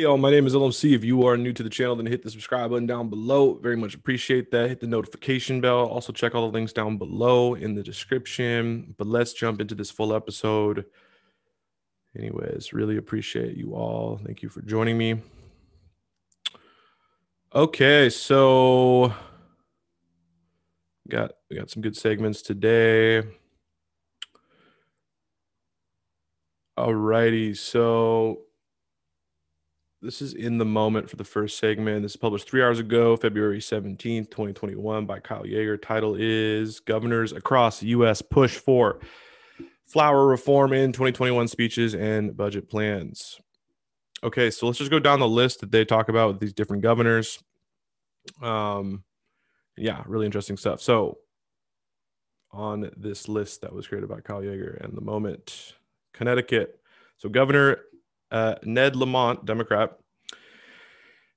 Hey, y'all, my name is LMC. If you are new to the channel, then hit the subscribe button down below. Very much appreciate that. Hit the notification bell. Also, check all the links down below in the description. But let's jump into this full episode. Anyways, really appreciate you all. Thank you for joining me. Okay, so got we got some good segments today. All righty, so this is in the moment for the first segment. This is published three hours ago, February 17th, 2021, by Kyle Jaeger. Title is Governors Across the U.S. Push for Flour Reform in 2021 Speeches and Budget Plans. Okay, so let's just go down the list that they talk about with these different governors. Um, yeah, really interesting stuff. So, on this list that was created by Kyle Jaeger and the moment, Connecticut. So, Governor uh, Ned Lamont, Democrat,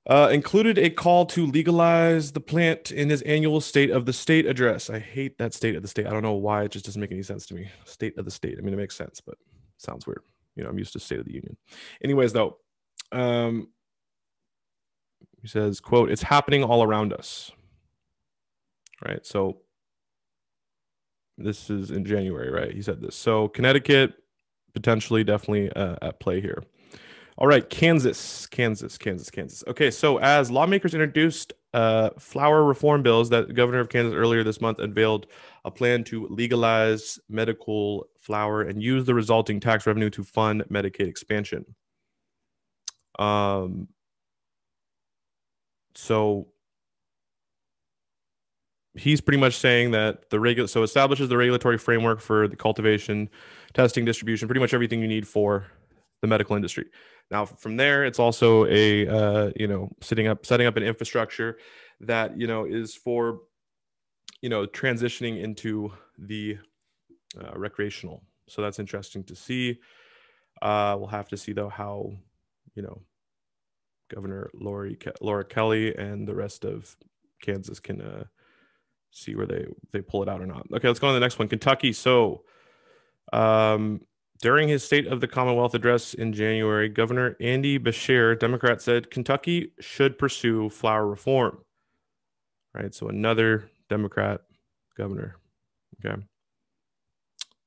uh, included a call to legalize the plant in his annual State of the State address. I hate that State of the State. I don't know why. It just doesn't make any sense to me. State of the State. I mean, it makes sense, but sounds weird. You know, I'm used to State of the Union. Anyways, though, um, he says, "quote It's happening all around us." Right. So this is in January, right? He said this. So Connecticut potentially, definitely uh, at play here. All right, Kansas, Kansas, Kansas, Kansas. Okay, so as lawmakers introduced uh, flour reform bills, that the governor of Kansas earlier this month unveiled a plan to legalize medical flower and use the resulting tax revenue to fund Medicaid expansion. Um, so he's pretty much saying that the regular so establishes the regulatory framework for the cultivation, testing, distribution, pretty much everything you need for the medical industry. Now, from there, it's also a uh, you know setting up setting up an infrastructure that you know is for you know transitioning into the uh, recreational. So that's interesting to see. Uh, we'll have to see though how you know Governor Lori Laura Kelly and the rest of Kansas can uh, see where they they pull it out or not. Okay, let's go on to the next one. Kentucky. So um, during his State of the Commonwealth address in January, Governor Andy Beshear, Democrat, said Kentucky should pursue flour reform. Right. So another Democrat governor. Okay.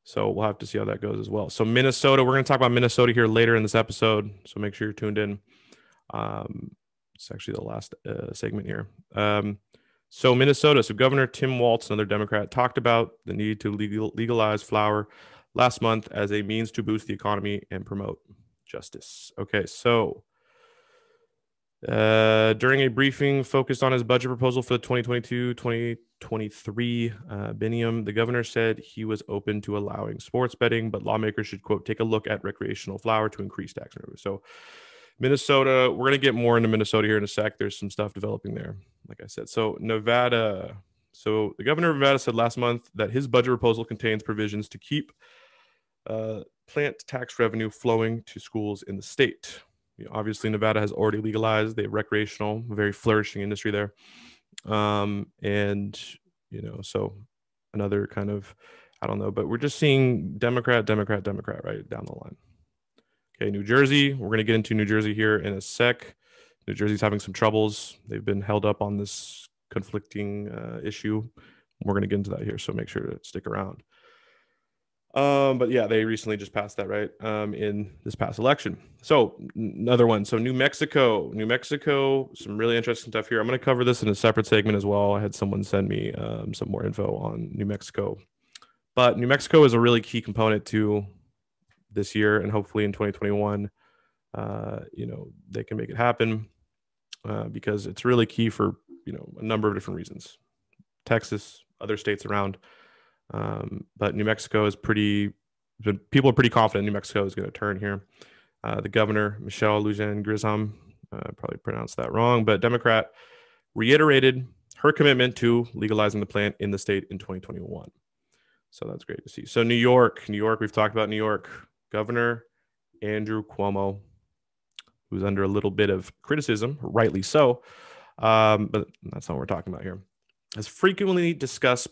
So we'll have to see how that goes as well. So Minnesota, we're going to talk about Minnesota here later in this episode. So make sure you're tuned in. Um, it's actually the last uh, segment here. Um, so Minnesota, so Governor Tim Walz, another Democrat, talked about the need to legal, legalize flour last month as a means to boost the economy and promote justice. Okay, so uh, during a briefing focused on his budget proposal for the 2022 2023 uh, biennium, the governor said he was open to allowing sports betting, but lawmakers should, quote, take a look at recreational flour to increase tax revenue. So, Minnesota, we're going to get more into Minnesota here in a sec. There's some stuff developing there, like I said. So, Nevada. So, the governor of Nevada said last month that his budget proposal contains provisions to keep uh, plant tax revenue flowing to schools in the state. You know, obviously, Nevada has already legalized. the recreational, very flourishing industry there. Um, and, you know, so another kind of, I don't know, but we're just seeing Democrat, Democrat, Democrat right down the line. Okay, New Jersey. We're going to get into New Jersey here in a sec. New Jersey's having some troubles. They've been held up on this conflicting uh, issue. We're going to get into that here, so make sure to stick around. Um, but yeah, they recently just passed that right um, in this past election. So another one. So New Mexico, New Mexico, some really interesting stuff here. I'm going to cover this in a separate segment as well. I had someone send me um, some more info on New Mexico, but New Mexico is a really key component to this year, and hopefully in 2021, uh, you know, they can make it happen uh, because it's really key for you know a number of different reasons. Texas, other states around um, but New Mexico is pretty, people are pretty confident New Mexico is going to turn here. Uh, the governor, Michelle Lujan Grisham, uh, probably pronounced that wrong, but Democrat reiterated her commitment to legalizing the plant in the state in 2021. So that's great to see. So, New York, New York, we've talked about New York. Governor Andrew Cuomo, who's under a little bit of criticism, rightly so, um, but that's not what we're talking about here, has frequently discussed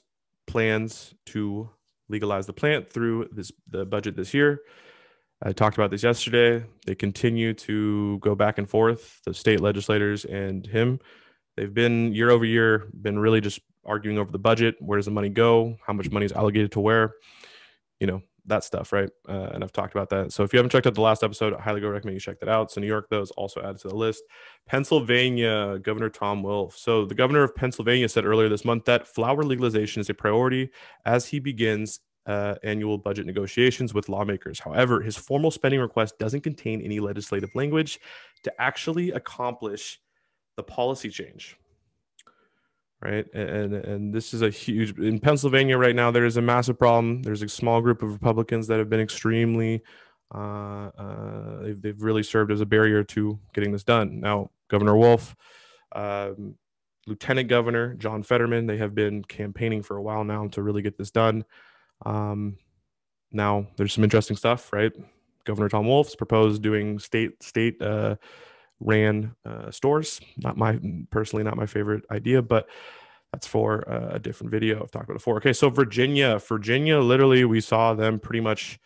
plans to legalize the plant through this the budget this year. I talked about this yesterday. They continue to go back and forth, the state legislators and him. They've been year over year, been really just arguing over the budget. Where does the money go? How much money is allocated to where? You know, that stuff, right? Uh, and I've talked about that. So if you haven't checked out the last episode, I highly go recommend you check that out. So New York, those also added to the list. Pennsylvania, Governor Tom Wolf. So the governor of Pennsylvania said earlier this month that flower legalization is a priority as he begins uh, annual budget negotiations with lawmakers. However, his formal spending request doesn't contain any legislative language to actually accomplish the policy change right? And and this is a huge in Pennsylvania right now. There is a massive problem. There's a small group of Republicans that have been extremely, uh, uh, they've they've really served as a barrier to getting this done. Now, Governor Wolf, um, Lieutenant Governor John Fetterman, they have been campaigning for a while now to really get this done. Um, now, there's some interesting stuff, right? Governor Tom Wolf's proposed doing state state. Uh, ran uh, stores. Not my personally not my favorite idea, but that's for uh, a different video. I've talked about before. Okay, so Virginia, Virginia, literally we saw them pretty much,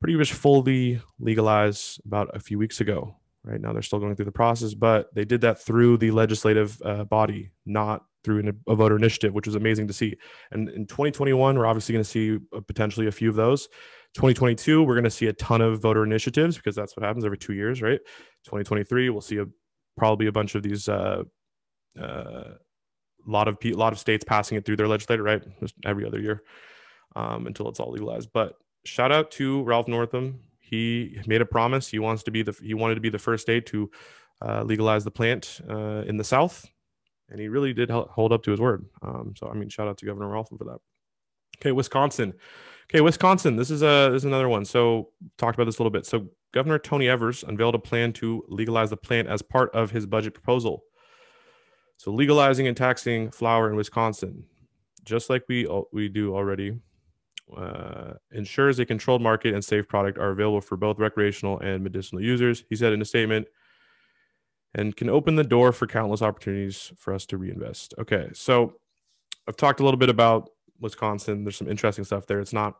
pretty much fully legalize about a few weeks ago. Right now they're still going through the process, but they did that through the legislative uh, body, not through a voter initiative, which was amazing to see. And in 2021, we're obviously going to see uh, potentially a few of those. 2022, we're going to see a ton of voter initiatives because that's what happens every two years, right? 2023, we'll see a probably a bunch of these. Uh, uh, lot of a lot of states passing it through their legislature, right? Just every other year um, until it's all legalized. But shout out to Ralph Northam. He made a promise. He wants to be the he wanted to be the first state to uh, legalize the plant uh, in the South, and he really did hold up to his word. Um, so I mean, shout out to Governor Ralph for that. Okay, Wisconsin. Okay, Wisconsin. This is a this is another one. So talked about this a little bit. So Governor Tony Evers unveiled a plan to legalize the plant as part of his budget proposal. So legalizing and taxing flower in Wisconsin, just like we we do already, uh, ensures a controlled market and safe product are available for both recreational and medicinal users. He said in a statement, and can open the door for countless opportunities for us to reinvest. Okay, so I've talked a little bit about Wisconsin. There's some interesting stuff there. It's not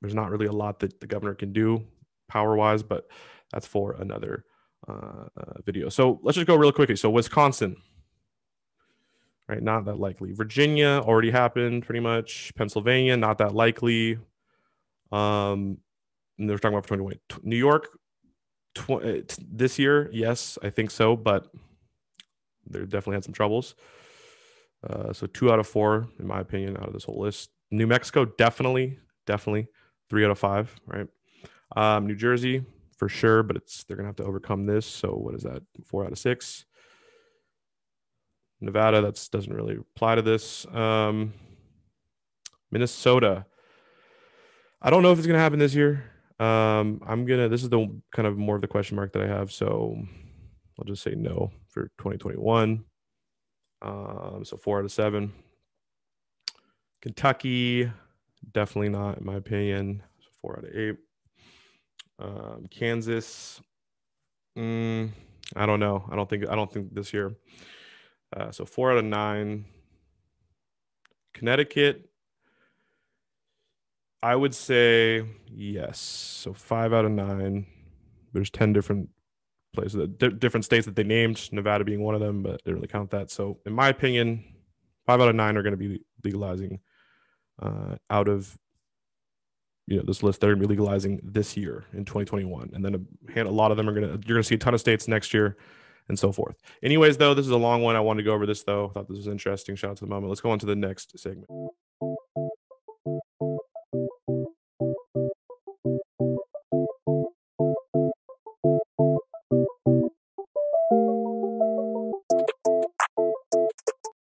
there's not really a lot that the governor can do power wise, but that's for another uh, uh, video. So let's just go real quickly. So Wisconsin, right? Not that likely. Virginia already happened pretty much. Pennsylvania, not that likely. Um, and they're talking about for 2020. New York, tw- uh, this year, yes, I think so, but they definitely had some troubles. Uh, so two out of four, in my opinion, out of this whole list. New Mexico, definitely, definitely three out of five, right? Um, New Jersey, for sure, but it's they're gonna have to overcome this. So what is that? Four out of six. Nevada, that doesn't really apply to this. Um, Minnesota. I don't know if it's gonna happen this year. Um, I'm gonna. This is the kind of more of the question mark that I have. So I'll just say no for 2021. Um, so four out of seven. Kentucky, definitely not, in my opinion. So four out of eight. Um, Kansas, mm, I don't know. I don't think. I don't think this year. Uh, so four out of nine. Connecticut, I would say yes. So five out of nine. There's ten different places, that, different states that they named, Nevada being one of them, but they really count that. So, in my opinion, five out of nine are going to be legalizing uh, out of you know this list they're going to be legalizing this year in 2021 and then a, a lot of them are going to you're going to see a ton of states next year and so forth. Anyways though this is a long one. I wanted to go over this though. I thought this was interesting. Shout out to the moment. Let's go on to the next segment